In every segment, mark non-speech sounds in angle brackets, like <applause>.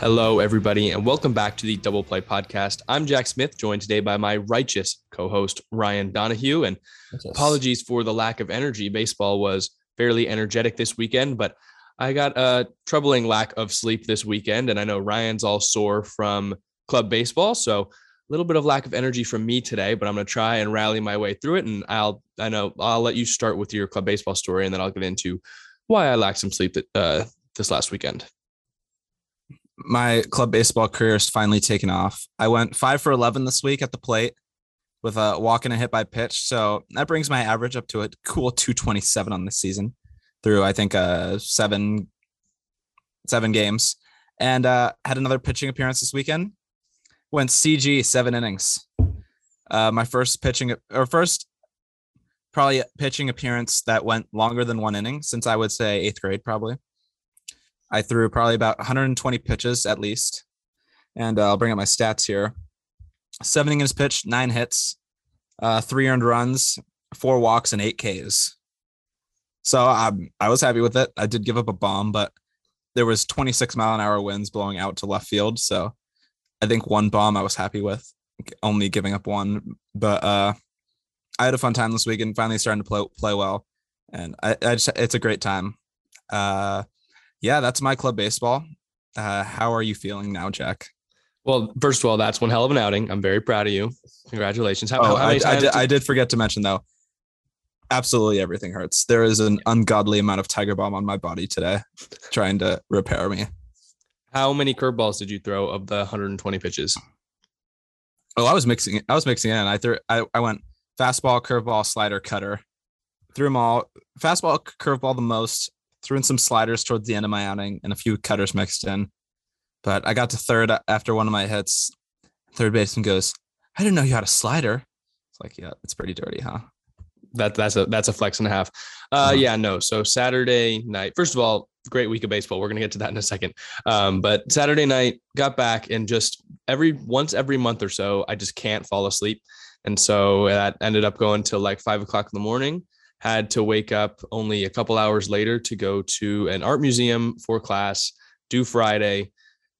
Hello, everybody, and welcome back to the Double Play Podcast. I'm Jack Smith, joined today by my righteous co host, Ryan Donahue. And apologies for the lack of energy. Baseball was fairly energetic this weekend, but I got a troubling lack of sleep this weekend. And I know Ryan's all sore from club baseball. So a little bit of lack of energy from me today, but I'm going to try and rally my way through it. And I'll, I know I'll let you start with your club baseball story and then I'll get into why I lacked some sleep that, uh, this last weekend my club baseball career is finally taken off. I went five for 11 this week at the plate with a walk and a hit by pitch. So that brings my average up to a cool 227 on this season through, I think, uh, seven, seven games. And uh, had another pitching appearance this weekend. Went CG seven innings. Uh, my first pitching or first probably pitching appearance that went longer than one inning since I would say eighth grade, probably. I threw probably about 120 pitches at least. And uh, I'll bring up my stats here. Seven innings pitched, nine hits, uh, three earned runs, four walks, and eight Ks. So um, I was happy with it. I did give up a bomb, but there was 26 mile an hour winds blowing out to left field. So I think one bomb I was happy with, only giving up one. But uh, I had a fun time this week and finally starting to play play well. And I, I just, it's a great time. Uh, yeah, that's my club baseball. Uh, how are you feeling now, Jack? Well, first of all, that's one hell of an outing. I'm very proud of you. Congratulations. How, oh, how I, I, did, I did forget to mention though. Absolutely everything hurts. There is an ungodly amount of tiger balm on my body today, trying to repair me. How many curveballs did you throw of the 120 pitches? Oh, I was mixing. I was mixing in. I threw. I, I went fastball, curveball, slider, cutter. Threw them all. Fastball, curveball the most threw in some sliders towards the end of my outing and a few cutters mixed in. But I got to third after one of my hits. Third baseman goes, I didn't know you had a slider. It's like, yeah, it's pretty dirty, huh? That that's a that's a flex and a half. Uh, mm-hmm. yeah, no. So Saturday night, first of all, great week of baseball. We're gonna get to that in a second. Um, but Saturday night, got back and just every once every month or so, I just can't fall asleep, and so that ended up going till like five o'clock in the morning had to wake up only a couple hours later to go to an art museum for class, due Friday.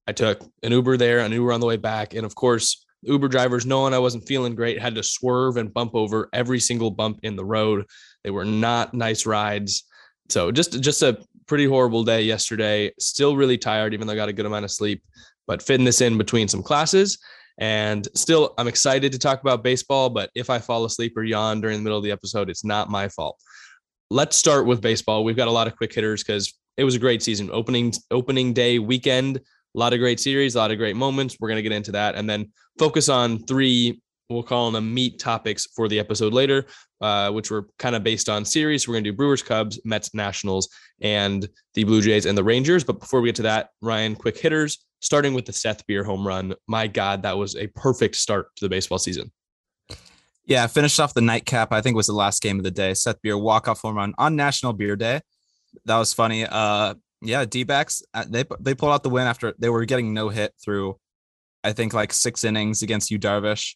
I took an Uber there, an Uber on the way back. And of course, Uber drivers, knowing I wasn't feeling great, had to swerve and bump over every single bump in the road. They were not nice rides. So just just a pretty horrible day yesterday. Still really tired, even though I got a good amount of sleep, but fitting this in between some classes and still, I'm excited to talk about baseball, but if I fall asleep or yawn during the middle of the episode, it's not my fault. Let's start with baseball. We've got a lot of quick hitters because it was a great season. Opening opening day weekend, a lot of great series, a lot of great moments. We're going to get into that and then focus on three we'll call them meat topics for the episode later, uh, which were kind of based on series. We're going to do Brewers, Cubs, Mets, Nationals, and the Blue Jays and the Rangers. But before we get to that, Ryan, quick hitters starting with the Seth Beer home run. My God, that was a perfect start to the baseball season. Yeah, finished off the nightcap. I think was the last game of the day. Seth Beer walk off home run on National Beer Day. That was funny. Uh, yeah, D backs uh, they they pulled out the win after they were getting no hit through, I think like six innings against Yu Darvish.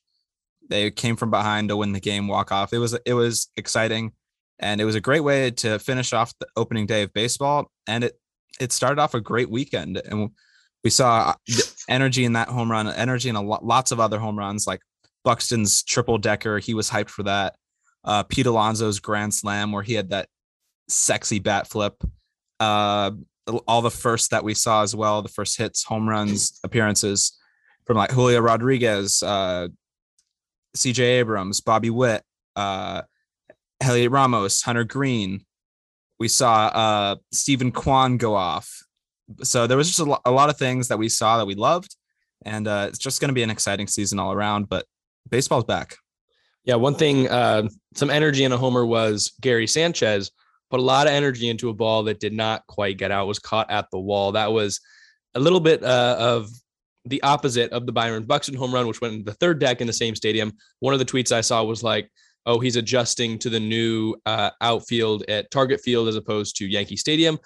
They came from behind to win the game walk off. It was it was exciting, and it was a great way to finish off the opening day of baseball. And it it started off a great weekend, and we saw energy in that home run, energy in a lot, lots of other home runs, like Buxton's triple decker. He was hyped for that. Uh, Pete Alonso's grand slam, where he had that sexy bat flip. Uh, all the first that we saw as well, the first hits, home runs, appearances from like Julio Rodriguez, uh, CJ Abrams, Bobby Witt, uh, Heliot Ramos, Hunter Greene. We saw uh, Steven Kwan go off so there was just a, a lot of things that we saw that we loved, and uh, it's just going to be an exciting season all around. But baseball's back. Yeah, one thing, uh, some energy in a homer was Gary Sanchez put a lot of energy into a ball that did not quite get out, was caught at the wall. That was a little bit uh, of the opposite of the Byron Buxton home run, which went into the third deck in the same stadium. One of the tweets I saw was like, oh, he's adjusting to the new uh, outfield at Target Field as opposed to Yankee Stadium.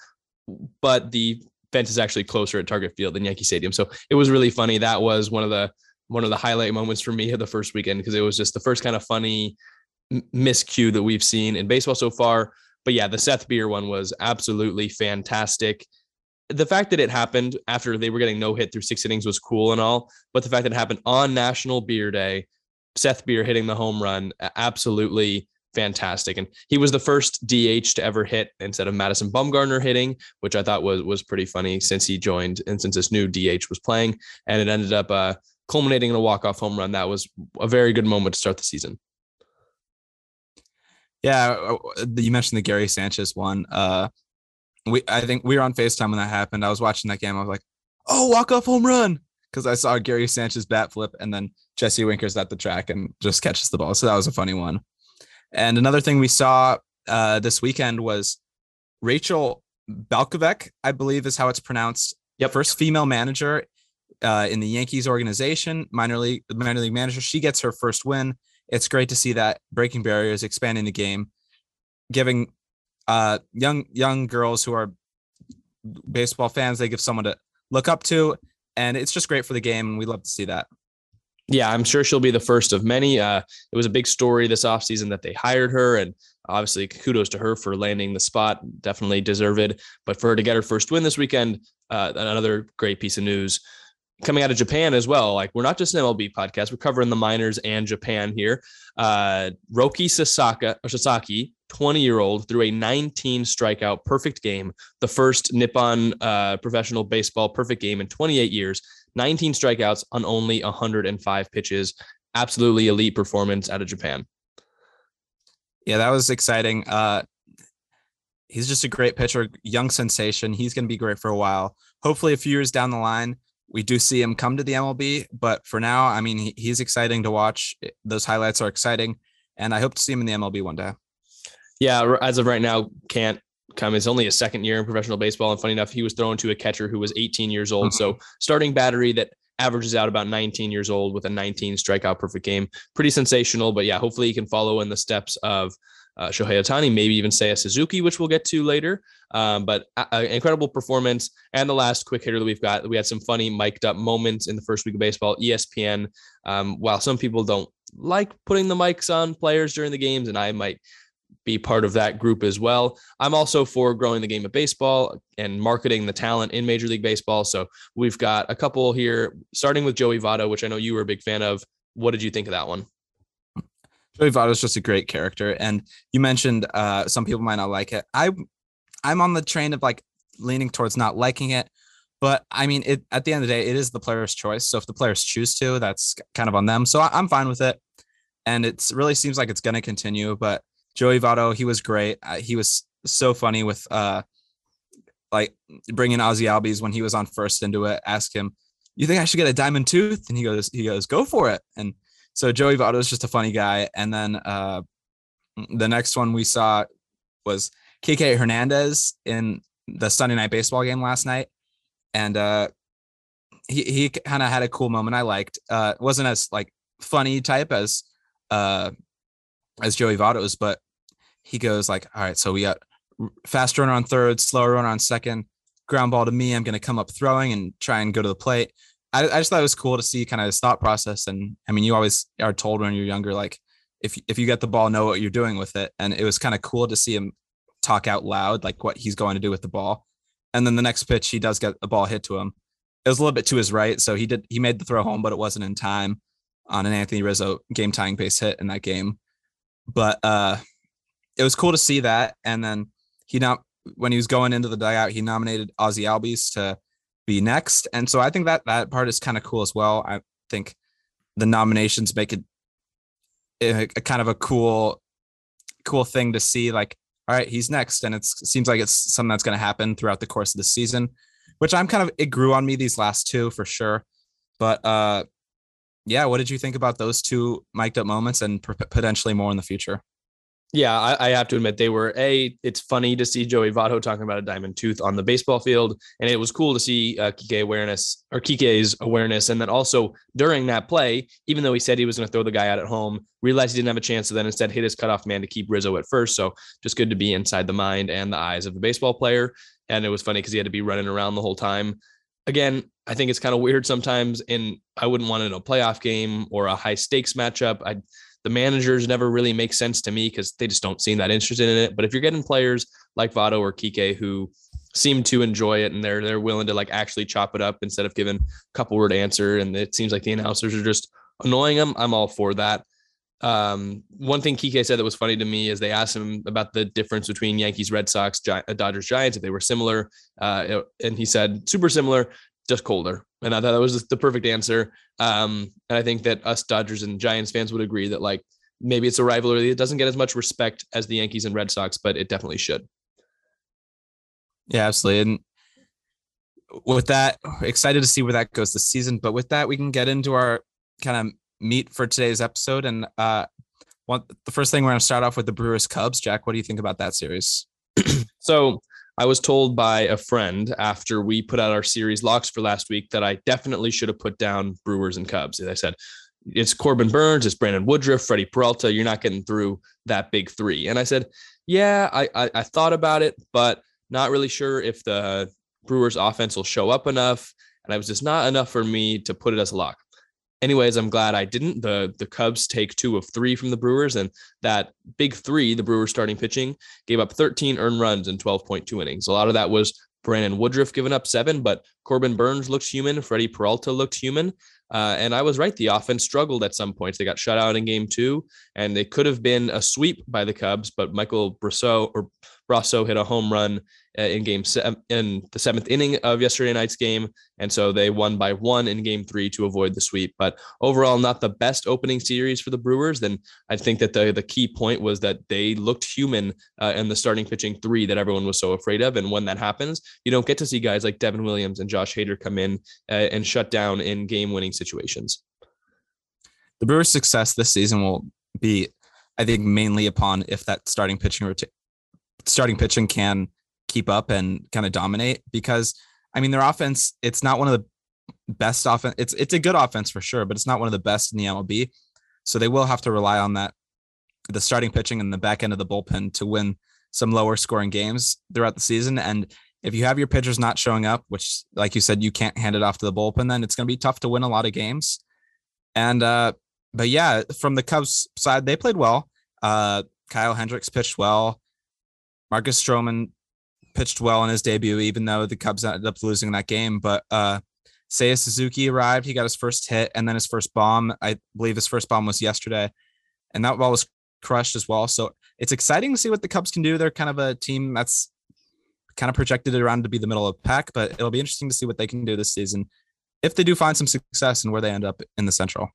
But the fence is actually closer at Target Field than Yankee Stadium. So it was really funny. That was one of the one of the highlight moments for me of the first weekend because it was just the first kind of funny miscue that we've seen in baseball so far. But yeah, the Seth Beer one was absolutely fantastic. the fact that it happened after they were getting no hit through six innings was cool and all, but the fact that it happened on National Beer Day, Seth Beer hitting the home run, absolutely fantastic. And he was the first DH to ever hit instead of Madison Bumgarner hitting, which I thought was was pretty funny since he joined and since this new DH was playing. And it ended up uh, culminating in a walk off home run. That was a very good moment to start the season. Yeah, uh, uh, you mentioned the Gary Sanchez one. Uh, we I think we were on Facetime when that happened. I was watching that game. I was like, "Oh, walk off home run!" Because I saw Gary Sanchez bat flip, and then Jesse Winker's at the track and just catches the ball. So that was a funny one. And another thing we saw uh, this weekend was Rachel Balkovec, I believe is how it's pronounced. Yep. First female manager uh, in the Yankees organization, minor league minor league manager. She gets her first win. It's great to see that breaking barriers, expanding the game, giving uh, young young girls who are baseball fans they give someone to look up to, and it's just great for the game. And we love to see that. Yeah, I'm sure she'll be the first of many. Uh, it was a big story this offseason that they hired her, and obviously kudos to her for landing the spot. Definitely deserved. But for her to get her first win this weekend, uh, another great piece of news coming out of Japan as well. Like we're not just an MLB podcast, we're covering the minors and Japan here. Uh, Roki Sasaka or Sasaki, 20 year old, threw a 19 strikeout perfect game, the first Nippon uh, professional baseball perfect game in 28 years. 19 strikeouts on only 105 pitches. Absolutely elite performance out of Japan. Yeah, that was exciting. Uh, he's just a great pitcher, young sensation. He's going to be great for a while. Hopefully, a few years down the line, we do see him come to the MLB. But for now, I mean, he, he's exciting to watch. Those highlights are exciting, and I hope to see him in the MLB one day. Yeah, as of right now, can't come. It's only a second year in professional baseball, and funny enough, he was thrown to a catcher who was 18 years old. Mm-hmm. So starting battery that averages out about 19 years old with a 19 strikeout perfect game. Pretty sensational, but yeah, hopefully he can follow in the steps of uh, Shohei Ohtani, maybe even Seiya Suzuki, which we'll get to later. Um, but an incredible performance. And the last quick hitter that we've got, we had some funny mic'd up moments in the first week of baseball. ESPN, um, while some people don't like putting the mics on players during the games, and I might be part of that group as well. I'm also for growing the game of baseball and marketing the talent in Major League Baseball. So we've got a couple here, starting with Joey Votto, which I know you were a big fan of. What did you think of that one? Joey Votto is just a great character, and you mentioned uh, some people might not like it. I, I'm on the train of like leaning towards not liking it, but I mean, it at the end of the day, it is the player's choice. So if the players choose to, that's kind of on them. So I, I'm fine with it, and it really seems like it's going to continue. But Joey Votto, he was great. Uh, he was so funny with uh, like bringing Ozzie Albies when he was on first into it. Ask him, "You think I should get a diamond tooth?" And he goes, "He goes, go for it." And so Joey Votto is just a funny guy. And then uh, the next one we saw was Kike Hernandez in the Sunday night baseball game last night, and uh, he he kind of had a cool moment I liked. Uh, wasn't as like funny type as uh, as Joey Votto's, but he goes like, "All right, so we got fast runner on third, slower runner on second, ground ball to me. I'm going to come up throwing and try and go to the plate." I, I just thought it was cool to see kind of his thought process. And I mean, you always are told when you're younger, like if if you get the ball, know what you're doing with it. And it was kind of cool to see him talk out loud, like what he's going to do with the ball. And then the next pitch, he does get a ball hit to him. It was a little bit to his right, so he did he made the throw home, but it wasn't in time on an Anthony Rizzo game tying base hit in that game. But uh, it was cool to see that. And then he not when he was going into the dugout, he nominated Ozzie Albies to be next. And so I think that that part is kind of cool as well. I think the nominations make it a, a kind of a cool, cool thing to see. Like, all right, he's next, and it seems like it's something that's going to happen throughout the course of the season. Which I'm kind of it grew on me these last two for sure. But uh, yeah, what did you think about those two mic'd up moments and potentially more in the future? Yeah, I, I, have to admit they were a. It's funny to see Joey Votto talking about a diamond tooth on the baseball field, and it was cool to see uh, Kike awareness or Kike's awareness, and then also during that play, even though he said he was going to throw the guy out at home, realized he didn't have a chance, so then instead hit his cutoff man to keep Rizzo at first. So just good to be inside the mind and the eyes of a baseball player, and it was funny because he had to be running around the whole time. Again, I think it's kind of weird sometimes, and I wouldn't want it in a playoff game or a high stakes matchup. I the managers never really make sense to me because they just don't seem that interested in it. But if you're getting players like Votto or Kike who seem to enjoy it and they're they're willing to like actually chop it up instead of giving a couple word answer. And it seems like the announcers are just annoying them. I'm all for that. Um, one thing Kike said that was funny to me is they asked him about the difference between Yankees, Red Sox, Gi- Dodgers, Giants, if they were similar. Uh, and he said super similar, just colder. And I thought that was the perfect answer. Um, and I think that us Dodgers and Giants fans would agree that like maybe it's a rivalry that doesn't get as much respect as the Yankees and Red Sox, but it definitely should. Yeah, absolutely. And with that, excited to see where that goes this season. But with that, we can get into our kind of meat for today's episode. And uh, one, the first thing we're going to start off with the Brewers Cubs. Jack, what do you think about that series? <clears throat> so I was told by a friend after we put out our series locks for last week that I definitely should have put down Brewers and Cubs. And I said, it's Corbin Burnes, it's Brandon Woodruff, Freddie Peralta. You're not getting through that big three. And I said, yeah, I, I, I thought about it, but not really sure if the Brewers offense will show up enough. And I was just not enough for me to put it as a lock anyways, I'm glad I didn't. The the Cubs take two of three from the Brewers, and that big three, the Brewers starting pitching, gave up 13 earned runs in 12.2 innings. A lot of that was Brandon Woodruff giving up seven, but Corbin Burnes looked human. Freddie Peralta looked human. Uh, and I was right. The offense struggled at some points. They got shut out in game two, and they could have been a sweep by the Cubs, but Michael Brosseau or Brosseau hit a home run uh, in game se- in the seventh inning of yesterday night's game, and so they won by one in game three to avoid the sweep. But overall, not the best opening series for the Brewers. Then I think that the the key point was that they looked human uh, in the starting pitching three that everyone was so afraid of. And when that happens, you don't get to see guys like Devin Williams and Josh Hader come in uh, and shut down in game winning situations. The Brewers' success this season will be, I think, mainly upon if that starting pitching rota- starting pitching can keep up and kind of dominate because I mean their offense it's not one of the best offense it's it's a good offense for sure but it's not one of the best in the MLB so they will have to rely on that the starting pitching and the back end of the bullpen to win some lower scoring games throughout the season. And if you have your pitchers not showing up which like you said you can't hand it off to the bullpen then it's going to be tough to win a lot of games. And uh but yeah from the Cubs side they played well. Uh Kyle Hendricks pitched well Marcus Stroman pitched well in his debut, even though the Cubs ended up losing that game. But uh, Seiya Suzuki arrived. He got his first hit and then his first bomb. I believe his first bomb was yesterday, and that ball was crushed as well. So it's exciting to see what the Cubs can do. They're kind of a team that's kind of projected around to be the middle of pack, but it'll be interesting to see what they can do this season if they do find some success and where they end up in the Central.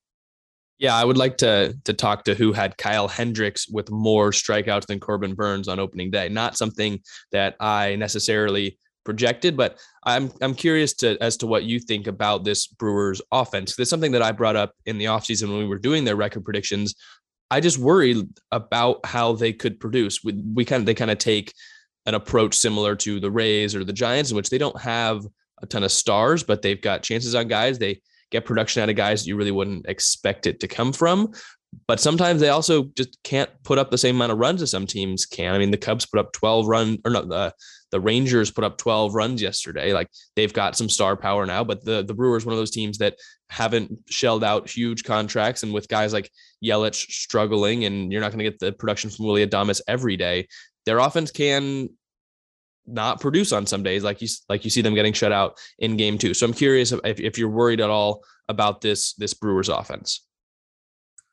Yeah, I would like to to talk to who had Kyle Hendricks with more strikeouts than Corbin Burnes on opening day. Not something that I necessarily projected, but I'm I'm curious to as to what you think about this Brewers offense. There's something that I brought up in the offseason when we were doing their record predictions. I just worry about how they could produce. We, we kind of they kind of take an approach similar to the Rays or the Giants, in which they don't have a ton of stars, but they've got chances on guys. They get production out of guys that you really wouldn't expect it to come from. But sometimes they also just can't put up the same amount of runs as some teams can. I mean, the Cubs put up 12 runs, or not the the Rangers put up 12 runs yesterday. Like they've got some star power now, but the the Brewers one of those teams that haven't shelled out huge contracts, and with guys like Yelich struggling, and you're not going to get the production from Willy Adames every day. Their offense can not produce on some days, like you like you see them getting shut out in game two. So I'm curious if, if you're worried at all about this this Brewers offense.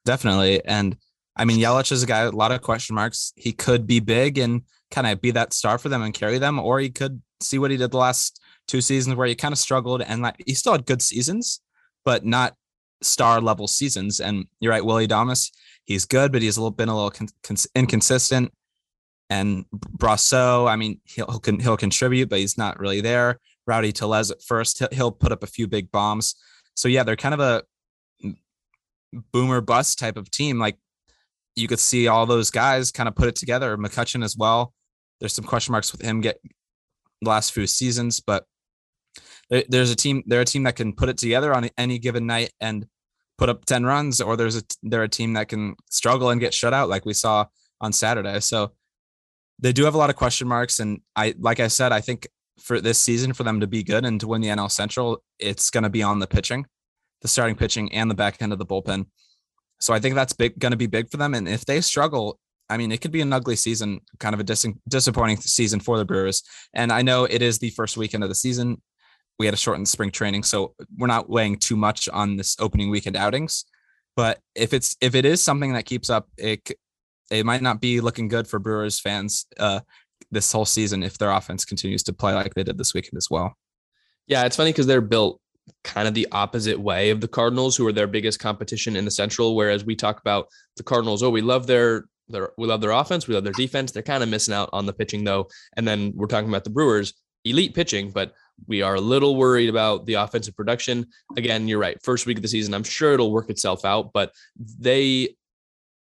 Definitely, and I mean Yelich is a guy a lot of question marks. He could be big and kind of be that star for them and carry them, or he could see what he did the last two seasons where he kind of struggled and like he still had good seasons, but not star level seasons. And you're right, Willy Adames, he's good, but he's a little been a little con- inconsistent and Brosseau, I mean, he'll he'll contribute, but he's not really there. Rowdy Tellez at first, he'll put up a few big bombs. So yeah, they're kind of a boomer bust type of team. Like you could see all those guys kind of put it together. McCutchen as well. There's some question marks with him get last few seasons, but there's a team. They're a team that can put it together on any given night and put up 10 runs, or there's a they're a team that can struggle and get shut out like we saw on Saturday. So they do have a lot of question marks. And I, like I said, I think for this season, for them to be good and to win the NL Central, it's going to be on the pitching, the starting pitching and the back end of the bullpen. So I think that's big, going to be big for them. And if they struggle, I mean, it could be an ugly season, kind of a dis- disappointing season for the Brewers. And I know it is the first weekend of the season. We had a shortened spring training, so we're not weighing too much on this opening weekend outings. But if it's if it is something that keeps up, it it might not be looking good for Brewers fans uh, this whole season if their offense continues to play like they did this weekend as well. Yeah, it's funny because they're built kind of the opposite way of the Cardinals, who are their biggest competition in the Central. Whereas we talk about the Cardinals, oh, we love their their we love their offense, we love their defense. They're kind of missing out on the pitching though. And then we're talking about the Brewers, elite pitching, but we are a little worried about the offensive production. Again, you're right. First week of the season, I'm sure it'll work itself out, but they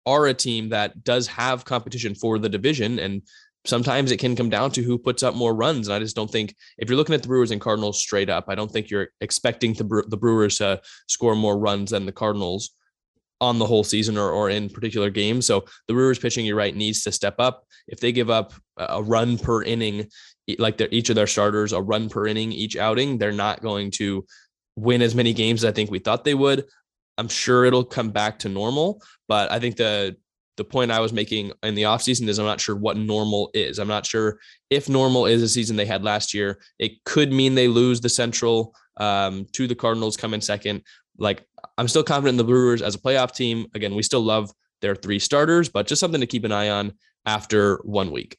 are a team that does have competition for the division and sometimes it can come down to who puts up more runs. And I just don't think if you're looking at the Brewers and Cardinals straight up, I don't think you're expecting the, the Brewers to score more runs than the Cardinals on the whole season or, or in particular games. So the Brewers pitching, you're right, needs to step up. If they give up a run per inning, like each of their starters, a run per inning each outing, they're not going to win as many games as I think we thought they would. I'm sure it'll come back to normal, but I think the the point I was making in the offseason is I'm not sure what normal is. I'm not sure if normal is a season they had last year. It could mean they lose the Central um, to the Cardinals, come in second. Like I'm still confident in the Brewers as a playoff team. Again, we still love their three starters, but just something to keep an eye on after one week.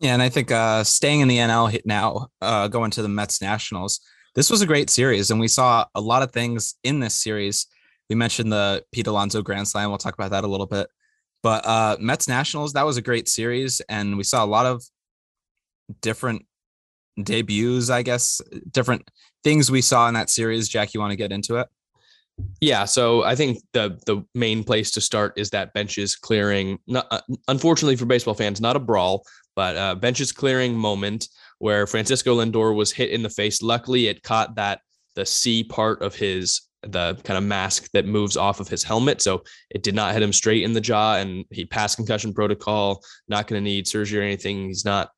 Yeah, and I think uh, staying in the NL now, uh, going to the Mets Nationals, this was a great series, and we saw a lot of things in this series we mentioned the Pete Alonso Grand Slam. We'll talk about that a little bit. But uh, Mets Nationals, that was a great series, and we saw a lot of different debuts, I guess, different things we saw in that series. Jack, you want to get into it? Yeah, so I think the the main place to start is that benches clearing. Not, uh, unfortunately for baseball fans, not a brawl, but uh, benches clearing moment where Francisco Lindor was hit in the face. Luckily, it caught that the C part of his the kind of mask that moves off of his helmet. So it did not hit him straight in the jaw and he passed concussion protocol, not going to need surgery or anything. He's not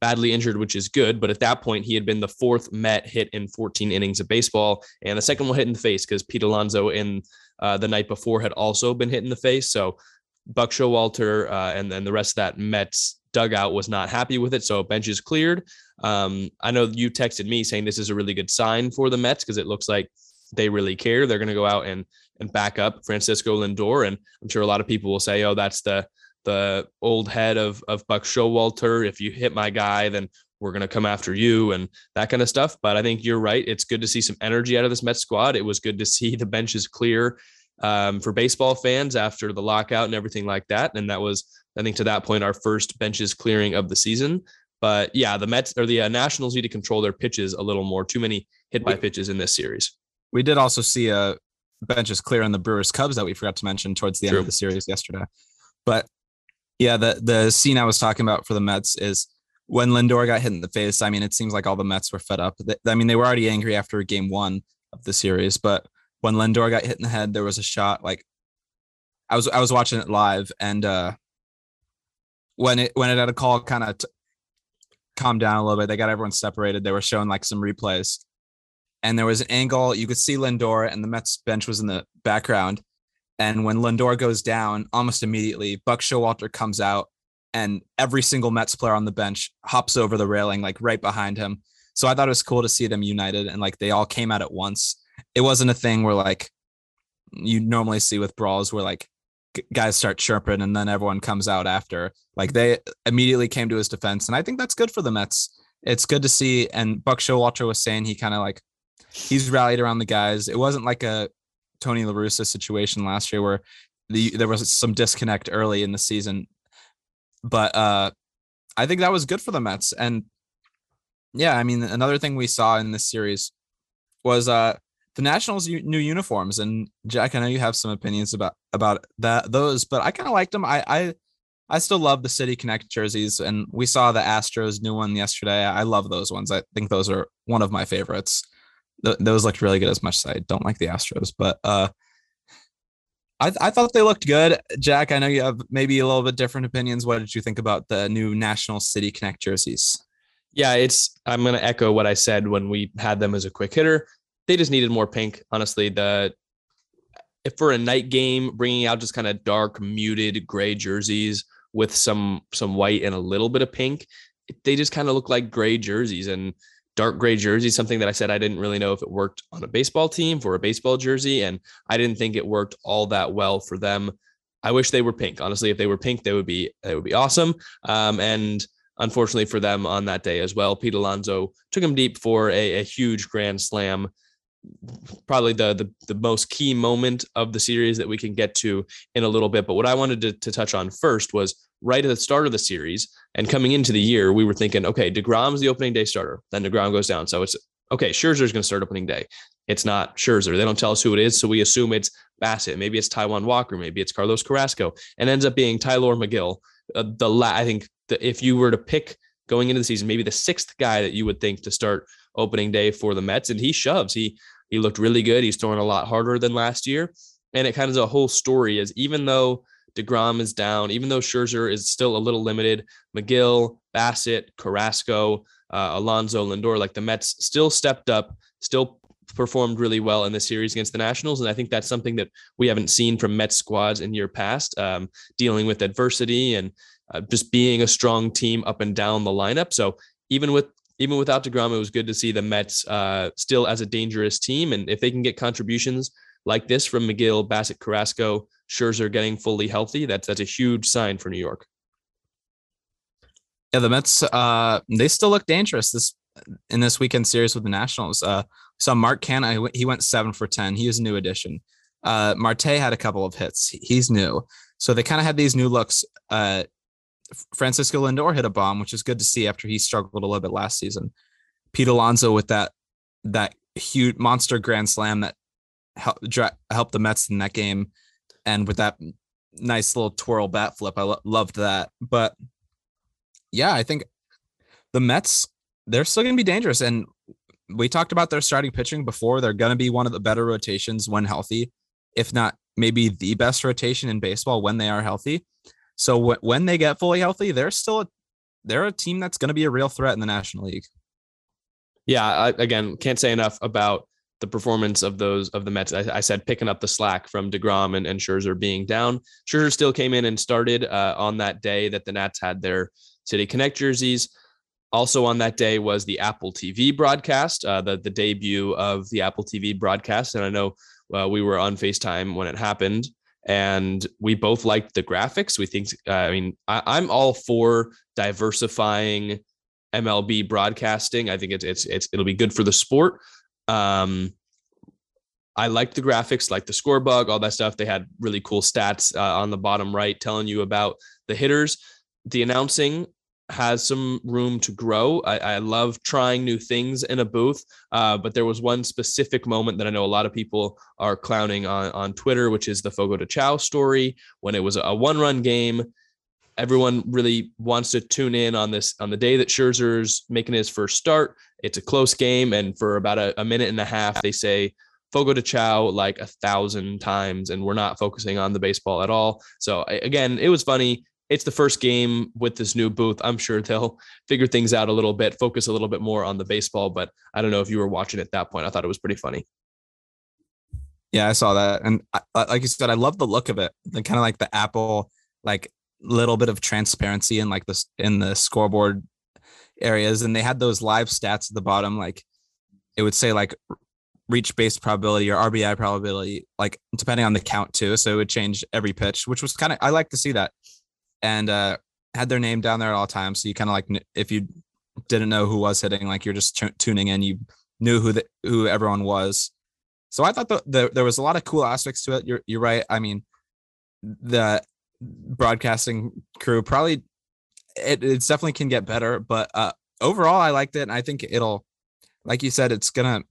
badly injured, which is good. But at that point, he had been the fourth Met hit in 14 innings of baseball and the second one hit in the face because Pete Alonso in uh, the night before had also been hit in the face. So Buck Showalter uh, and then the rest of that Mets dugout was not happy with it. So bench is cleared. Um, I know you texted me saying this is a really good sign for the Mets because it looks like they really care. They're going to go out and and back up Francisco Lindor, and I'm sure a lot of people will say, "Oh, that's the the old head of of Buck Showalter. If you hit my guy, then we're going to come after you and that kind of stuff." But I think you're right. It's good to see some energy out of this Mets squad. It was good to see the benches clear um, for baseball fans after the lockout and everything like that. And that was, I think, to that point, our first benches clearing of the season. But yeah, the Mets or the uh, Nationals need to control their pitches a little more. Too many hit by pitches in this series. We did also see a benches clear on the Brewers Cubs that we forgot to mention towards the True. end of the series yesterday. But yeah, the the scene I was talking about for the Mets is when Lindor got hit in the face. I mean, it seems like all the Mets were fed up. I mean, they were already angry after game one of the series, but when Lindor got hit in the head, there was a shot like I was I was watching it live, and uh when it when it had a call kind of t- calmed down a little bit, they got everyone separated. They were showing like some replays, and there was an angle you could see Lindor and the Mets bench was in the background. And when Lindor goes down, almost immediately, Buck Showalter comes out, and every single Mets player on the bench hops over the railing, like right behind him. So I thought it was cool to see them united and like they all came out at once. It wasn't a thing where like you normally see with brawls where like guys start chirping and then everyone comes out after. Like they immediately came to his defense, and I think that's good for the Mets. It's good to see. And Buck Showalter was saying he kind of like he's rallied around the guys. It wasn't like a Tony La Russa situation last year where the, there was some disconnect early in the season. But uh, I think that was good for the Mets. And yeah, I mean, another thing we saw in this series was uh, the Nationals' new uniforms. And Jack, I know you have some opinions about about that those, but I kind of liked them. I I I still love the City Connect jerseys, and we saw the Astros new one yesterday. I love those ones. I think those are one of my favorites th- those looked really good as much as I don't like the Astros, but uh, I, I thought they looked good. Jack, I know you have maybe a little bit different opinions. What did you think about the new National City Connect jerseys? Yeah, it's I'm gonna echo what I said when we had them as a quick hitter. They just needed more pink. Honestly, the if for a night game, bringing out just kind of dark, muted gray jerseys with some some white and a little bit of pink, they just kind of look like gray jerseys and dark gray jerseys. Something that I said I didn't really know if it worked on a baseball team for a baseball jersey, and I didn't think it worked all that well for them. I wish they were pink. Honestly, if they were pink, they would be they would be awesome. Um, and unfortunately for them on that day as well, Pete Alonso took him deep for a, a huge grand slam probably the, the the most key moment of the series that we can get to in a little bit. But what I wanted to, to touch on first was right at the start of the series and coming into the year, we were thinking, okay, Degrom's the opening day starter. Then Degrom goes down, so it's okay. Scherzer's going to start opening day. It's not Scherzer. They don't tell us who it is, so we assume it's Bassitt. Maybe it's Taijuan Walker. Maybe it's Carlos Carrasco, and ends up being Tylor Megill. Uh, the la- I think that if you were to pick going into the season, maybe the sixth guy that you would think to start opening day for the Mets, and he shoves. He he looked really good. He's throwing a lot harder than last year. And it kind of is a whole story is even though DeGrom is down, even though Scherzer is still a little limited, Megill, Bassitt, Carrasco, uh, Alonso, Lindor, like the Mets still stepped up, still performed really well in the series against the Nationals. And I think that's something that we haven't seen from Mets squads in year past, um, dealing with adversity and uh, just being a strong team up and down the lineup. So even with even without DeGrom, it was good to see the Mets uh, still as a dangerous team. And if they can get contributions like this from Megill, Bassitt, Carrasco, Scherzer getting fully healthy, that's that's a huge sign for New York. Yeah, the Mets uh, they still look dangerous this in this weekend series with the Nationals. Uh, so Mark Canha, he went seven for ten. He was a new addition. Uh, Marte had a couple of hits. He's new. So they kind of had these new looks. Uh, Francisco Lindor hit a bomb, which is good to see after he struggled a little bit last season. Pete Alonso with that that huge monster grand slam that helped helped the Mets in that game, and with that nice little twirl bat flip, I lo- loved that. But yeah, I think the Mets they're still going to be dangerous, and we talked about their starting pitching before. They're going to be one of the better rotations when healthy, if not maybe the best rotation in baseball when they are healthy. So w- when they get fully healthy, they're still a, they're a team that's going to be a real threat in the National League. Yeah, I, again, can't say enough about the performance of those of the Mets. I, I, said picking up the slack from Degrom and, and Scherzer being down. Scherzer still came in and started uh, on that day that the Nats had their City Connect jerseys. Also on that day was the Apple TV broadcast, uh, the the debut of the Apple TV broadcast, and I know uh, we were on Facetime when it happened and we both liked the graphics. We think, uh, I mean, I, am all for diversifying MLB broadcasting. I think it's it's it's it'll be good for the sport. Um, I liked the graphics, like the score bug, all that stuff. They had really cool stats uh, on the bottom right telling you about the hitters. The announcing has some room to grow. I, I love trying new things in a booth, uh, but there was one specific moment that I know a lot of people are clowning on on Twitter, which is the Fogo de Chao story when it was a one run game. Everyone really wants to tune in on this on the day that Scherzer's making his first start. It's a close game, and for about a, a minute and a half, they say Fogo de Chao like a thousand times, and we're not focusing on the baseball at all. So again, it was funny it's the first game with this new booth. I'm sure they'll <laughs> figure things out a little bit, focus a little bit more on the baseball. But I don't know if you were watching at that point. I thought it was pretty funny. Yeah, I saw that, and I, like you said, I love the look of it. The kind of like the Apple, like little bit of transparency in like this in the scoreboard areas, and they had those live stats at the bottom. Like it would say like reach base probability or RBI probability, like depending on the count too. So it would change every pitch, which was kind of I like to see that and uh, had their name down there at all times. So you kind of like if you didn't know who was hitting, like you're just t- tuning in, you knew who the, who everyone was. So I thought the, the, there was a lot of cool aspects to it. You're you're right. I mean, the broadcasting crew probably it, it definitely can get better, but uh, overall I liked it, and I think it'll, like you said, it's gonna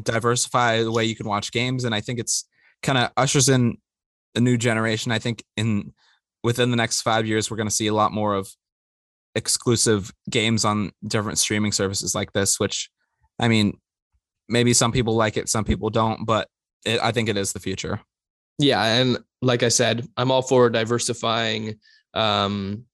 diversify the way you can watch games, and I think it's kind of ushers in a new generation. I think in within the next five years, we're going to see a lot more of exclusive games on different streaming services like this, which I mean, maybe some people like it, some people don't, but it, I think it is the future. Yeah. And like I said, I'm all for diversifying, um,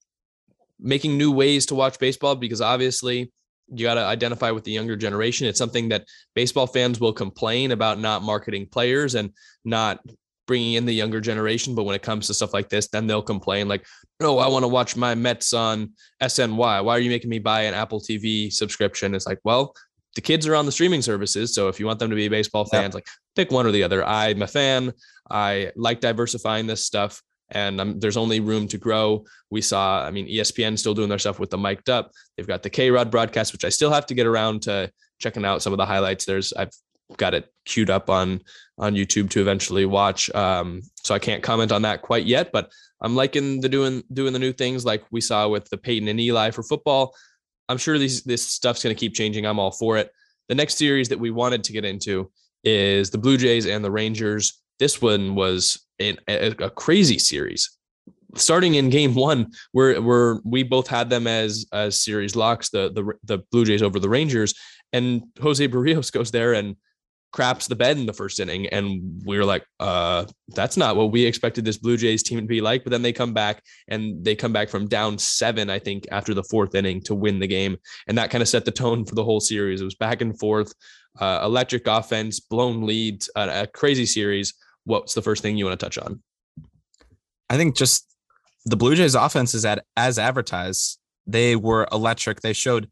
making new ways to watch baseball because obviously you got to identify with the younger generation. It's something that baseball fans will complain about not marketing players and not bringing in the younger generation. But when it comes to stuff like this, then they'll complain like, "No, I want to watch my Mets on SNY. Why are you making me buy an Apple TV subscription?" It's like, well, the kids are on the streaming services, so if you want them to be baseball fans, yeah. like pick one or the other. I'm a fan. I like diversifying this stuff and um, there's only room to grow. We saw, I mean, ESPN still doing their stuff with the mic'd up. They've got the K Rod broadcast, which I still have to get around to checking out some of the highlights. There's I've got it queued up on on YouTube to eventually watch. Um, so I can't comment on that quite yet, but I'm liking the doing doing the new things like we saw with the Peyton and Eli for football. I'm sure these this stuff's going to keep changing. I'm all for it. The next series that we wanted to get into is the Blue Jays and the Rangers. This one was a, a crazy series. Starting in game one, where where we both had them as as series locks, the the the Blue Jays over the Rangers, and Jose Berrios <laughs> goes there and craps the bed in the first inning. And we were like, uh, that's not what we expected this Blue Jays team to be like. But then they come back and they come back from down seven, I think, after the fourth inning to win the game. And that kind of set the tone for the whole series. It was back and forth, uh, electric offense, blown leads, a crazy series what's the first thing you want to touch on? I think just the Blue Jays offense is at as advertised. They were electric. They showed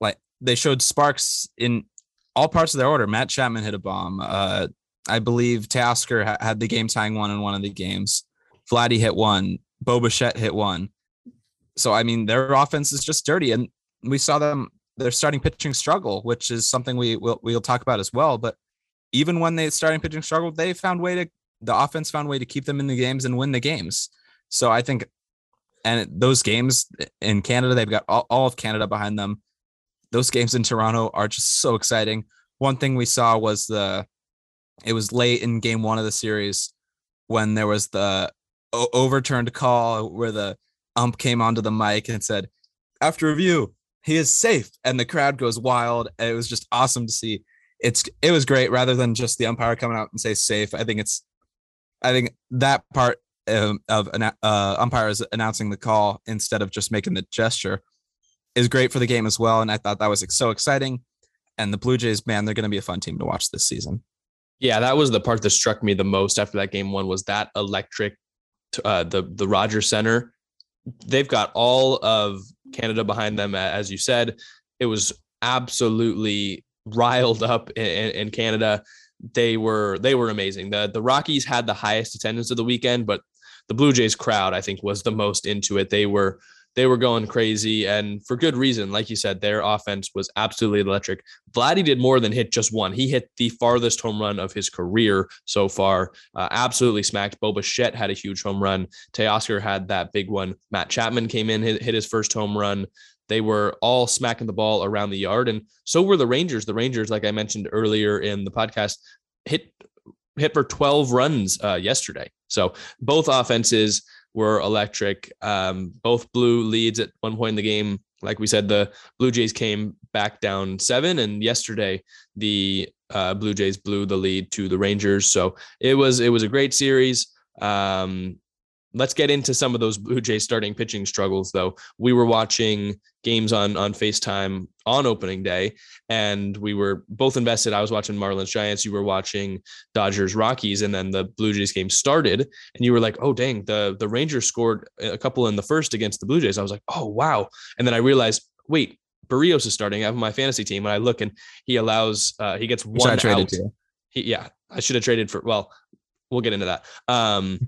like they showed sparks in all parts of their order. Matt Chapman hit a bomb. Uh, I believe Teoscar ha- had the game tying one in one of the games. Vladdy hit one. Bo Bichette hit one. So I mean, their offense is just dirty, and we saw them. They're starting pitching struggle, which is something we will we'll talk about as well. But even when they starting pitching struggled, they found way to the offense found way to keep them in the games and win the games. So I think, and those games in Canada, they've got all, all of Canada behind them. Those games in Toronto are just so exciting. One thing we saw was the, it was late in game one of the series when there was the overturned call where the ump came onto the mic and said, after review, he is safe. And the crowd goes wild. it was just awesome to see it's it was great rather than just the umpire coming out and say safe. I think it's I think that part um, of an uh, umpires announcing the call instead of just making the gesture is great for the game as well. And I thought that was so exciting. And the Blue Jays, man, they're going to be a fun team to watch this season. Yeah, that was the part that struck me the most after that game one was that electric, uh, the the Rogers Center. They've got all of Canada behind them, as you said. It was absolutely riled up in, in Canada. They were they were amazing. The the Rockies had the highest attendance of the weekend, but the Blue Jays crowd I think was the most into it. They were they were going crazy and for good reason. Like you said, their offense was absolutely electric. Vladdy did more than hit just one. He hit the farthest home run of his career so far. Uh, absolutely smacked. Bo Bichette had a huge home run. Teoscar had that big one. Matt Chapman came in, hit, hit his first home run. They were all smacking the ball around the yard, and so were the Rangers. The Rangers, like I mentioned earlier in the podcast, hit hit for 12 runs uh, yesterday. So both offenses were electric. Um, both blew leads at one point in the game. Like we said, the Blue Jays came back down seven, and yesterday the uh, Blue Jays blew the lead to the Rangers. So it was it was a great series. Um, let's get into some of those Blue Jays starting pitching struggles, though. We were watching games on on FaceTime on opening day, and we were both invested. I was watching Marlins Giants, you were watching Dodgers Rockies, and then the Blue Jays game started, and you were like, "Oh dang, the the Rangers scored a couple in the first against the Blue Jays." I was like, "Oh wow!" And then I realized, wait, Berrios is starting. I have my fantasy team, and I look, and he allows uh, he gets one out. He, yeah, I should have traded for. Well, we'll get into that. Um,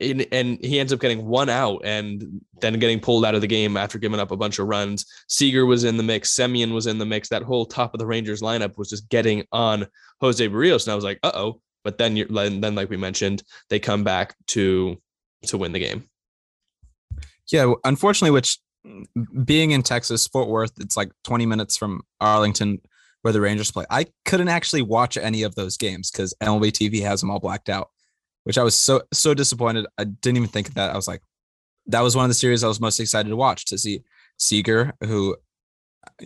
and, and he ends up getting one out and then getting pulled out of the game after giving up a bunch of runs. Seager was in the mix. Semien was in the mix. That whole top of the Rangers lineup was just getting on Jose Berrios. And I was like, uh oh. But then, you're, then, like we mentioned, they come back to to win the game. Yeah, unfortunately, which being in Texas, Fort Worth, it's like 20 minutes from Arlington, where the Rangers play. I couldn't actually watch any of those games because MLB TV has them all blacked out which I was so so disappointed. I didn't even think of that. I was like, that was one of the series I was most excited to watch to see Seager, who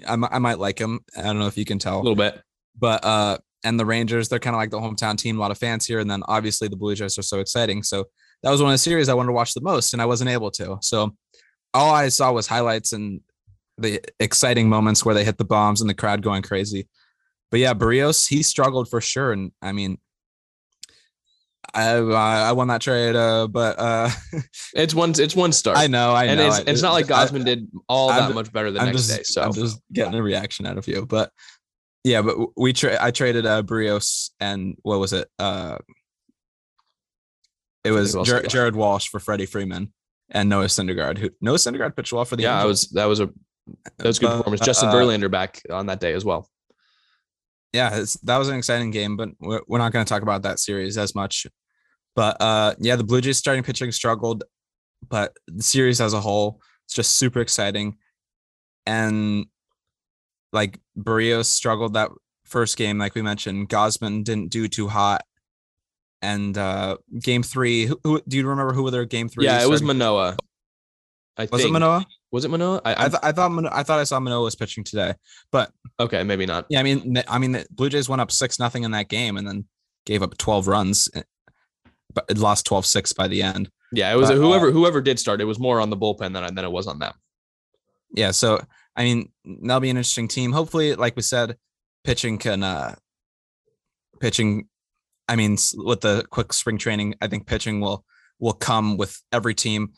I, I might like him. I don't know if you can tell a little bit, but uh, and the Rangers, they're kind of like the hometown team. A lot of fans here, and then obviously the Blue Jays are so exciting. So that was one of the series I wanted to watch the most, and I wasn't able to. So all I saw was highlights, and the exciting moments where they hit the bombs and the crowd going crazy. But yeah, Berrios he struggled for sure, and I mean, I I won that trade, uh, but uh, <laughs> it's one it's one start. I know, I and know. it's, I- it's not like Gausman I- did all I'm that much better the I'm next just, day. So I'm just getting a reaction out of you, but yeah, but we tra- I traded uh Berrios and what was it? Uh, it was who else Jar- we got? Jared Walsh for Freddie Freeman and Noah Syndergaard. Who Noah Syndergaard pitched well for the yeah, I was that was a that was good performance. Justin uh, Verlander back on that day as well. Yeah, it's, that was an exciting game, but we're, we're not going to talk about that series as much. But uh, yeah, the Blue Jays starting pitching struggled, but the series as a whole it's just super exciting. And like Berrios struggled that first game, like we mentioned. Gausman didn't do too hot. And uh game three, who, who do you remember who were their game three? Yeah, it was Manoah. I was it. Manoah? Was it Manoah? I, I, th- I thought Mano- I thought I saw Manoah was pitching today, but okay, maybe not. Yeah, I mean, I mean, the Blue Jays went up six nothing in that game, and then gave up twelve runs, eh, but it lost 12-6 by the end. Yeah, it was But, uh, whoever whoever did start. It was more on the bullpen than than it was on them. Yeah, so I mean, that'll be an interesting team. Hopefully, like we said, pitching can uh pitching. I mean, with the quick spring training, I think pitching will will come with every team.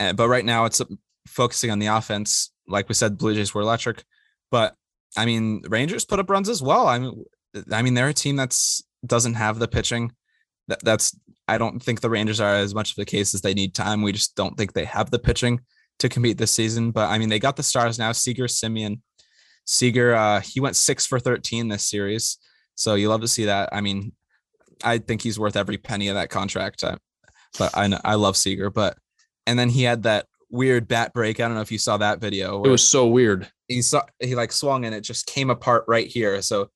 Uh, but right now, it's focusing on the offense. Like we said, Blue Jays were electric, but I mean, Rangers put up runs as well. I mean, I mean, they're a team that's doesn't have the pitching. That, that's I don't think the Rangers are as much of the case as they need time. We just don't think they have the pitching to compete this season. But I mean, they got the stars now. Seager, Semien, Seager. Uh, he went six for thirteen this series, so you love to see that. I mean, I think he's worth every penny of that contract. But I I love Seager. But and then he had that weird bat break. I don't know if you saw that video. It was so weird. he saw he like swung and it just came apart right here. So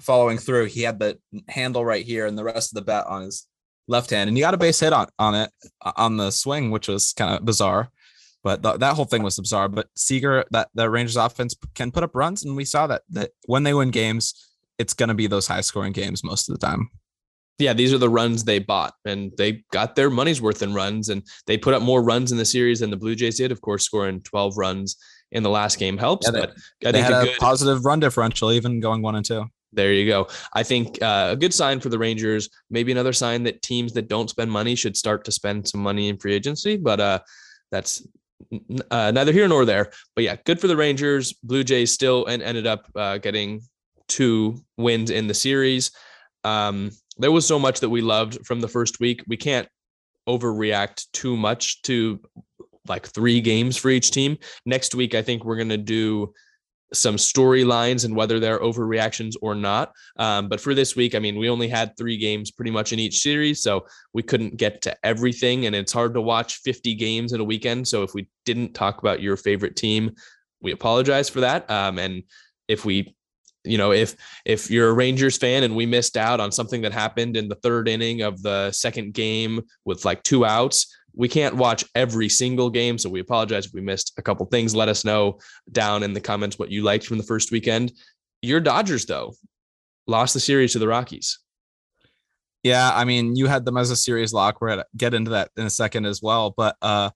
following through, he had the handle right here and the rest of the bat on his left hand, and he got a base hit on on it on the swing, which was kind of bizarre. But th- that whole thing was bizarre. But Seager, that the Rangers offense can put up runs, and we saw that that when they win games, it's going to be those high scoring games most of the time. Yeah, these are the runs they bought, and they got their money's worth in runs, and they put up more runs in the series than the Blue Jays did. Of course, scoring 12 runs in the last game helps, Yeah, they- but I They think had a good positive run differential, even going one and two. There you go. I think uh, a good sign for the Rangers, maybe another sign that teams that don't spend money should start to spend some money in free agency, but uh, that's uh, neither here nor there. But yeah, good for the Rangers. Blue Jays still and ended up uh, getting two wins in the series. Um, there was so much that we loved from the first week. We can't overreact too much to like three games for each team. Next week, I think we're going to do some storylines and whether they're overreactions or not. Um, but for this week, I mean, we only had three games pretty much in each series, so we couldn't get to everything, and it's hard to watch 50 games in a weekend. So if we didn't talk about your favorite team, we apologize for that. Um, and if we you know if if you're a rangers fan and we missed out on something that happened in the third inning of the second game with like two outs we can't watch every single game so we apologize if we missed a couple things let us know down in the comments what you liked from the first weekend your dodgers though lost the series to the rockies Yeah, I mean, you had them as a series lock. We're gonna get into that in a second as well. But uh,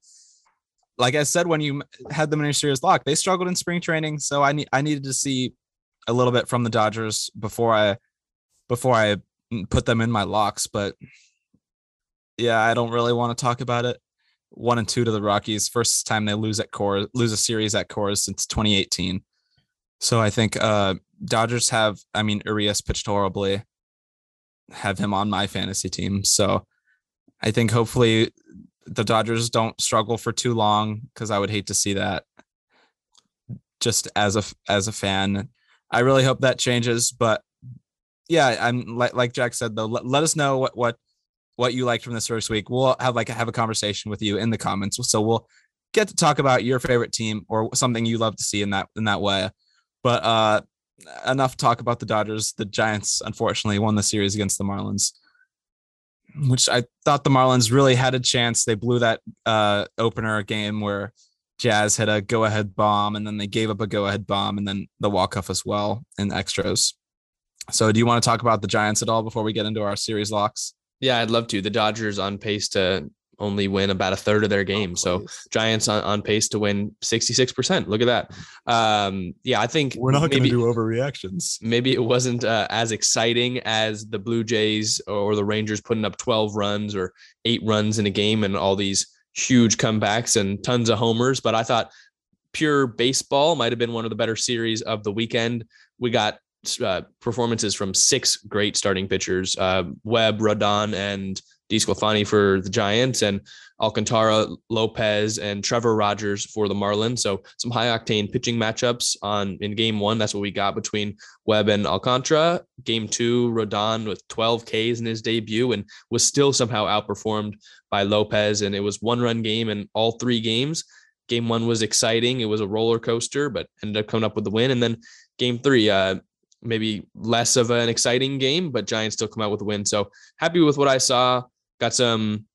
like I said, when you had them in your series lock, they struggled in spring training. So I need I needed to see a little bit from the Dodgers before I before I put them in my locks. But yeah, I don't really want to talk about it. One and two to the Rockies. First time they lose at Coors lose a series at Coors since 2018. So I think uh Dodgers have. I mean, Urias pitched horribly have him on my fantasy team. So I think hopefully the Dodgers don't struggle for too long because I would hate to see that. Just as a as a fan, I really hope that changes. But yeah, I'm like like Jack said though. Let, let us know what what what you liked from this first week. We'll have like have a conversation with you in the comments. So we'll get to talk about your favorite team or something you love to see in that in that way. But uh enough talk about the Dodgers. The Giants unfortunately won the series against the Marlins, which I thought the Marlins really had a chance. They blew that uh, opener game where Jazz had a go-ahead bomb, and then they gave up a go-ahead bomb, and then the walk-off as well in extras. So, do you want to talk about the Giants at all before we get into our series locks? yeah i'd love to the dodgers on pace to only win about a third of their game. So Giants on, on pace to win 66%. Look at that. Um, yeah, I think we're not going to do overreactions. Maybe it wasn't uh, as exciting as the Blue Jays or the Rangers putting up 12 runs or eight runs in a game and all these huge comebacks and tons of homers. But I thought pure baseball might have been one of the better series of the weekend. We got uh, performances from six great starting pitchers: uh, Webb, Rodon, and DeSclafani for the Giants, and Alcantara, Lopez, and Trevor Rogers for the Marlins. So some high octane pitching matchups on in Game One. That's what we got between Webb and Alcantara. Game Two, Rodon with 12 Ks in his debut, and was still somehow outperformed by Lopez. And it was one run game in all three games. Game one was exciting. It was a roller coaster, but ended up coming up with the win. And then game three, uh, maybe less of an exciting game, but Giants still come out with a win. So happy with what I saw. Got some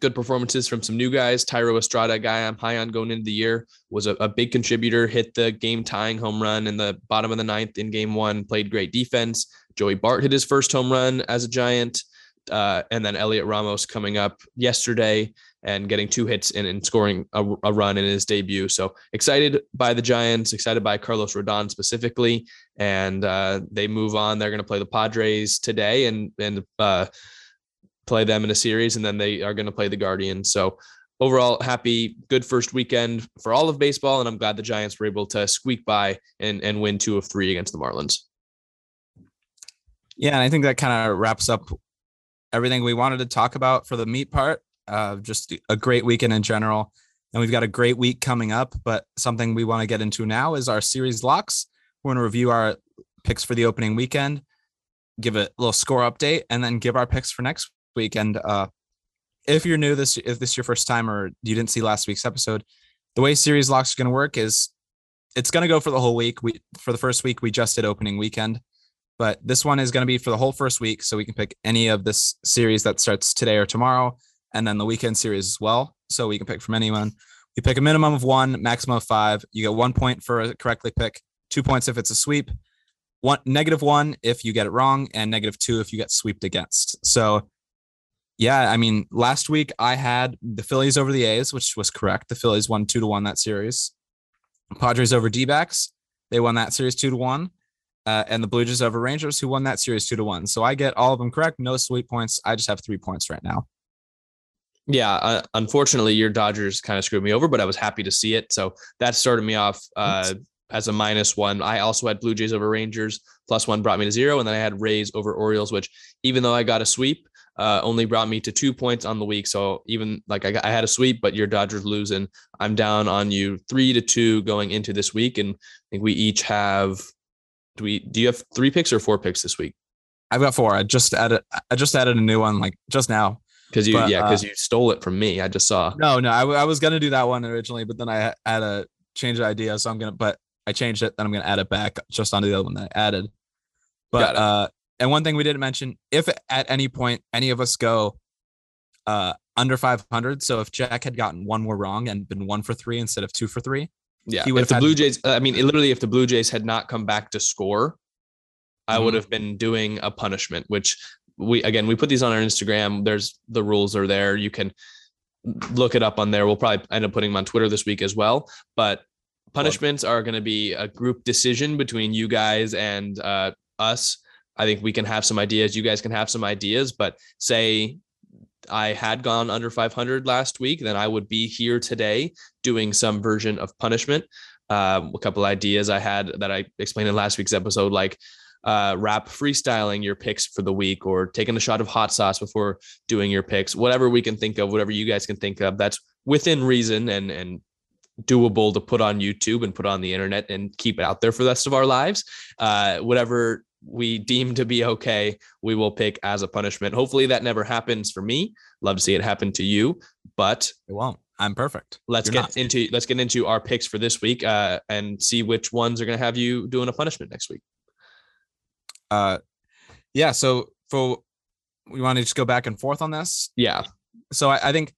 good performances from some new guys. Thairo Estrada, guy I'm high on going into the year, was a, a, big contributor, hit the game tying home run in the bottom of the ninth in game one, played great defense. Joey Bart hit his first home run as a Giant. Uh, and then Heliot Ramos coming up yesterday and getting two hits and, and scoring a, a, run in his debut. So excited by the Giants, excited by Carlos Rodon specifically, and uh, they move on. They're going to play the Padres today and and uh, play them in a series, and then they are going to play the Guardians. So overall, happy, good first weekend for all of baseball, and I'm glad the Giants were able to squeak by and and win two of three against the Marlins. Yeah, and I think that kind of wraps up everything we wanted to talk about for the meat part. Uh, just a great weekend in general. And we've got a great week coming up. But something we want to get into now is our series locks. We're going to review our picks for the opening weekend, give a little score update, and then give our picks for next week. And uh, if you're new this, if this is your first time or you didn't see last week's episode, the way series locks are going to work is it's going to go for the whole week. We for the first week we just did opening weekend, but this one is going to be for the whole first week, so we can pick any of this series that starts today or tomorrow and then the weekend series as well. So we can pick from anyone. We pick a minimum of one, maximum of five. You get one point for a correctly pick, two points if it's a sweep, one negative one if you get it wrong, and negative two if you get swept against. So yeah, I mean, last week I had the Phillies over the A's, which was correct. The Phillies won two to one that series. Padres over D backs, they won that series two to one. Uh, and the Blue Jays over Rangers, who won that series two to one. So I get all of them correct. No sweet points. I just have three points right now. Yeah, uh, unfortunately, your Dodgers kind of screwed me over, but I was happy to see it. So that started me off uh, as a minus one. I also had Blue Jays over Rangers, plus one brought me to zero, and then I had Rays over Orioles, which even though I got a sweep, uh, only brought me to two points on the week. So even like I, I had a sweep, but your Dodgers losing, I'm down on you three to two going into this week, and I think we each have. Do we? Do you have three picks or four picks this week? I've got four. I just added. I just added a new one like just now. Because you, but, yeah, because uh, you stole it from me. I just saw. No, no, I, I was gonna do that one originally, but then I had a change of idea, so I'm gonna. But I changed it, then I'm gonna add it back just onto the other one that I added. But uh, and one thing we didn't mention, if at any point any of us go uh under 500, so if Jack had gotten one more wrong and been one for three instead of two for three, yeah. If the Blue Jays, I mean, literally, if the Blue Jays had not come back to score, I would mm-hmm. have been doing a punishment, which we again we put these on our Instagram. There's the rules are there. You can look it up on there. We'll probably end up putting them on Twitter this week as well. But punishments are going to be a group decision between you guys and uh, us. I think we can have some ideas. You guys can have some ideas, but say I had gone under 500 last week, then I would be here today doing some version of punishment. Uh, a couple ideas I had that I explained in last week's episode, like uh, rap freestyling your picks for the week or taking a shot of hot sauce before doing your picks, whatever we can think of, whatever you guys can think of, that's within reason and and doable to put on YouTube and put on the internet and keep it out there for the rest of our lives. Uh, whatever we deem to be okay, we will pick as a punishment. Hopefully that never happens for me. Love to see it happen to you, but it won't. I'm perfect. Let's You're get not. into let's get into our picks for this week uh, and see which ones are going to have you doing a punishment next week uh yeah so for we want to just go back and forth on this yeah so I, I think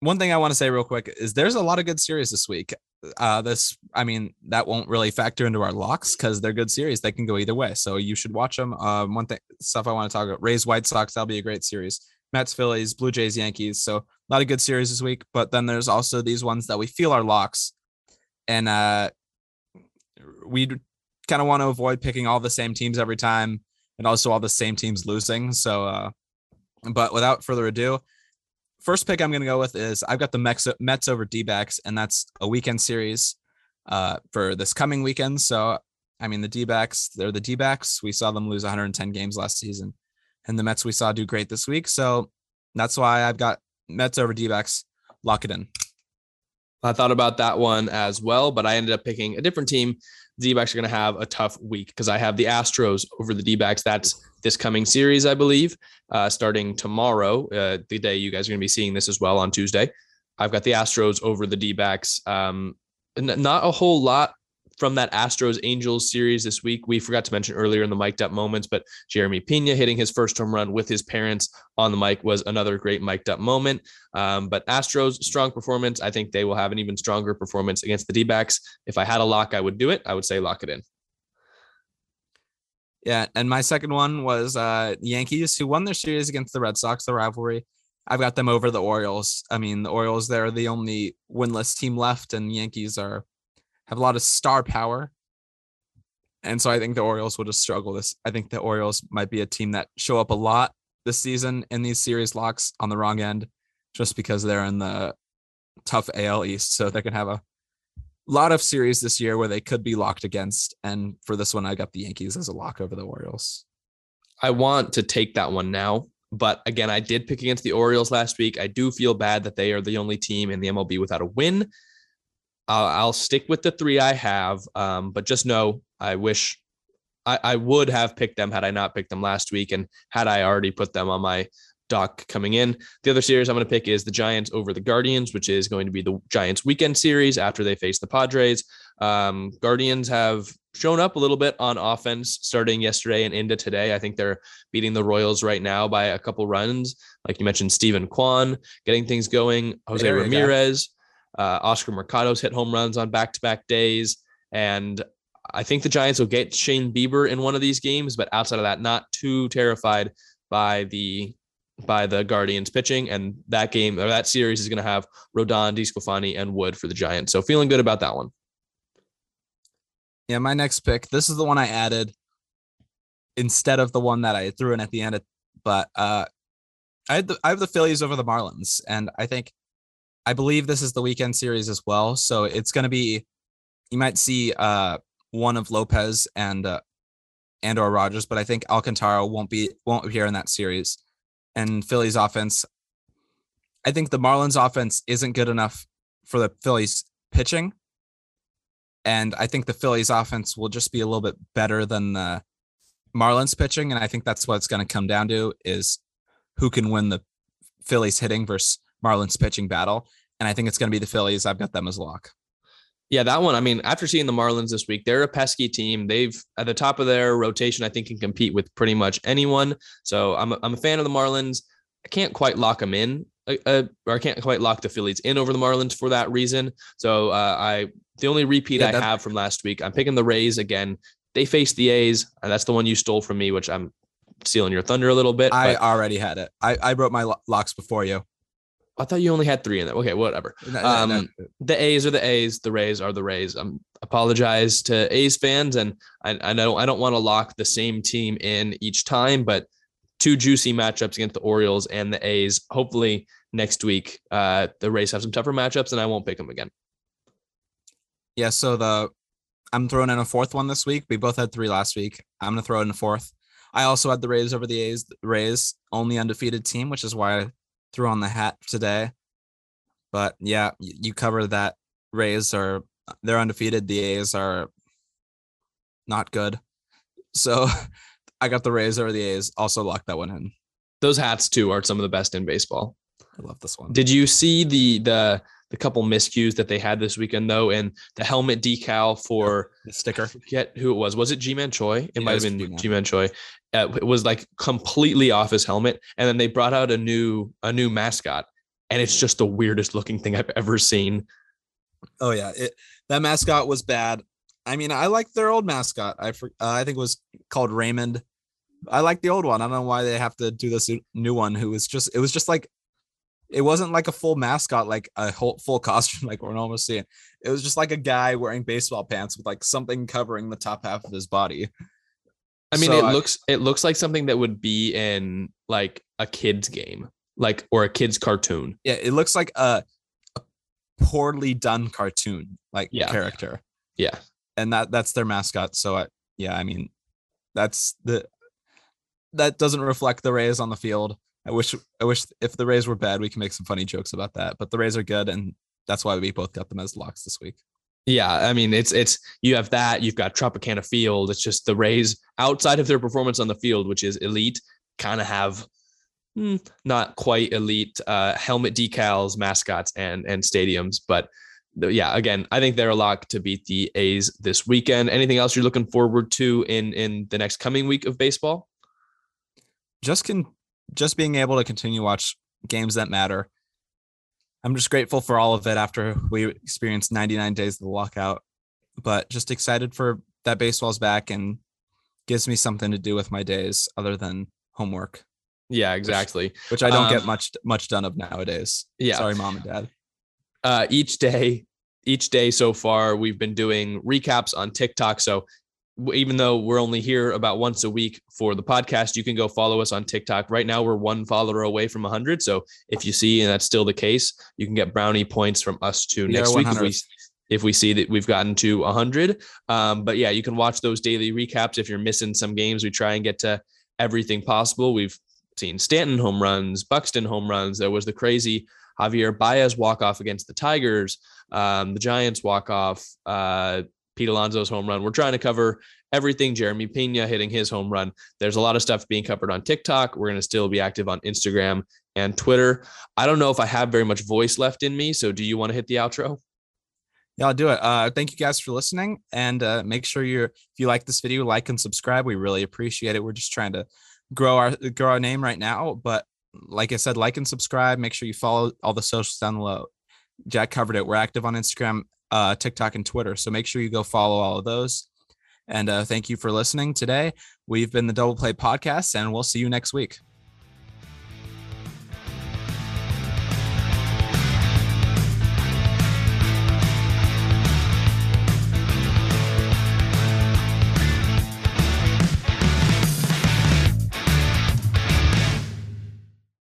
one thing i want to say real quick is there's a lot of good series this week uh this i mean that won't really factor into our locks because they're good series they can go either way so you should watch them um one thing stuff i want to talk about rays white sox that'll be a great series Mets, Phillies, Blue Jays, Yankees. So a lot of good series this week. But then there's also these ones that we feel are locks, and uh, we kind of want to avoid picking all the same teams every time, and also all the same teams losing. So, uh, but without further ado, first pick I'm going to go with is I've got the Mets, Mets over D-backs, and that's a weekend series uh, for this coming weekend. So, I mean, the D-backs, they're the D-backs. We saw them lose 110 games last season, and the Mets we saw do great this week. So that's why I've got Mets over D-backs. Lock it in. I thought about that one as well, but I ended up picking a different team. The D-backs are going to have a tough week because I have the Astros over the D-backs. That's this coming series, I believe, uh, starting tomorrow, uh, the day you guys are going to be seeing this as well on Tuesday. I've got the Astros over the D-backs. Um, not a whole lot from that Astros Angels series this week. We forgot to mention earlier in the mic'd up moments, but Jeremy Pena hitting his first home run with his parents on the mic was another great mic'd up moment. Um, but Astros strong performance. I think they will have an even stronger performance against the D backs. If I had a lock, I would do it. I would say lock it in. Yeah, and my second one was uh Yankees who won their series against the Red Sox, the rivalry. I've got them over the Orioles. I mean, the Orioles they're the only winless team left, and Yankees are have a lot of star power. And so I think the Orioles will just struggle this. I think the Orioles might be a team that show up a lot this season in these series locks on the wrong end, just because they're in the tough AL East. So they can have a lot of series this year where they could be locked against. And for this one, I got the Yankees as a lock over the Orioles. I want to take that one now. But again, I did pick against the Orioles last week. I do feel bad that they are the only team in the MLB without a win. Uh, I'll stick with the three I have. Um, but just know I wish I, I would have picked them had I not picked them last week and had I already put them on my doc coming in. The other series I'm going to pick is the Giants over the Guardians, which is going to be the Giants weekend series after they face the Padres. Um, Guardians have shown up a little bit on offense starting yesterday and into today. I think they're beating the Royals right now by a couple runs. Like you mentioned, Steven Kwan getting things going, Jose Ramirez, uh, Oscar Mercado's hit home runs on back to back days. And I think the Giants will get Shane Bieber in one of these games, but outside of that, not too terrified by the by the Guardians pitching. And that game or that series is going to have Rodon, DeSclafani, and Wood for the Giants. So feeling good about that one. Yeah, my next pick. This is the one I added instead of the one that I threw in at the end. Of, but uh, I had the, I have the Phillies over the Marlins, and I think I believe this is the weekend series as well. So it's going to be you might see uh, one of Lopez and uh, and or Rogers, but I think Alcantara won't be won't appear in that series and Phillies offense. I think the Marlins offense isn't good enough for the Phillies pitching. And I think the Phillies offense will just be a little bit better than the Marlins pitching. And I think that's what it's going to come down to is who can win the Phillies hitting versus Marlins pitching battle. And I think it's going to be the Phillies. I've got them as lock. Yeah, that one. I mean, after seeing the Marlins this week, they're a pesky team. They've at the top of their rotation, I think, can compete with pretty much anyone. So I'm a, I'm a fan of the Marlins. I can't quite lock them in, uh, uh, or I can't quite lock the Phillies in over the Marlins for that reason. So uh, I the only repeat yeah, I have from last week, I'm picking the Rays again. They faced the A's, and that's the one you stole from me, which I'm stealing your thunder a little bit. I already had it. I, I wrote my locks before you. I thought you only had three in there. Okay, whatever. No, no, um, no. The A's are the A's. The Rays are the Rays. I'm apologize to A's fans, and I, I know I don't want to lock the same team in each time, but two juicy matchups against the Orioles and the A's. Hopefully next week, uh, the Rays have some tougher matchups, and I won't pick them again. Yeah. So the I'm throwing in a fourth one this week. We both had three last week. I'm gonna throw in a fourth. I also had the Rays over the A's. Rays only undefeated team, which is why I threw on the hat today. But yeah, you cover that. Rays are they're undefeated. The A's are not good. So <laughs> I got the Rays over the A's. Also locked that one in. Those hats too are some of the best in baseball. I love this one. Did you see the the the couple miscues that they had this weekend though, and the helmet decal for the sticker? Forget who it was. Was it Ji-Man Choi? It yeah, might have been Ji-Man Choi uh, it was like completely off his helmet and then they brought out a new a new mascot and it's just the weirdest looking thing i've ever seen oh yeah it, that mascot was bad i mean i like their old mascot i uh, i think it was called raymond I like the old one. I don't know why they have to do this new one. Who was just it was just like it wasn't like a full mascot, like a whole full <laughs> costume like we're normally seeing. It was just like a guy wearing baseball pants with like something covering the top half of his body. I mean, So it I- looks it looks like something that would be in like a kid's game, like or a kid's cartoon. Yeah, it looks like a, a poorly done cartoon like Yeah. character. Yeah. and that that's their mascot. So I, yeah, I mean, that's the that doesn't reflect the Rays on the field. I wish I wish if the Rays were bad, we can make some funny jokes about that. But the Rays are good, and that's why we both got them as locks this week. Yeah, I mean, it's it's you have that, you've got Tropicana Field. It's just the Rays outside of their performance on the field, which is elite, kind of have hmm, not quite elite uh, helmet decals, mascots, and and stadiums. But yeah, again, I think they're a lock to beat the A's this weekend. Anything else you're looking forward to in in the next coming week of baseball? Just can just being able to continue watch games that matter. I'm just grateful for all of it after we experienced 99 days of the lockout, but just excited for that baseball's back and gives me something to do with my days other than homework. Yeah, exactly. which I don't get Um, much much done of nowadays. Yeah. Sorry, mom and dad. uh, each day, each day so far, we've been doing recaps on TikTok. So even though we're only here about once a week for the podcast, you can go follow us on TikTok. Right now, we're one follower away from 100. So if you see, and that's still the case, you can get brownie points from us too We next week. If we, if we see that we've gotten to 100. Um, but yeah, you can watch those daily recaps. If you're missing some games, we try and get to everything possible. We've seen Stanton home runs, Buxton home runs. There was the crazy Javier Baez walk off against the Tigers, um, the Giants walk off, uh, Pete Alonso's home run. We're trying to cover everything. Jeremy Pena hitting his home run. There's a lot of stuff being covered on TikTok. We're going to still be active on Instagram and Twitter. I don't know if I have very much voice left in me. So do you want to hit the outro? Yeah, I'll do it. Uh, thank you guys for listening, and uh, make sure you're if you like this video, like and subscribe. We really appreciate it. We're just trying to grow our grow our name right now, but like I said, like and subscribe. Make sure you follow all the socials down below. Jack covered it. We're active on Instagram, uh, TikTok, and Twitter. So make sure you go follow all of those. And uh, thank you for listening today. We've been the Double Play Podcast, and we'll see you next week.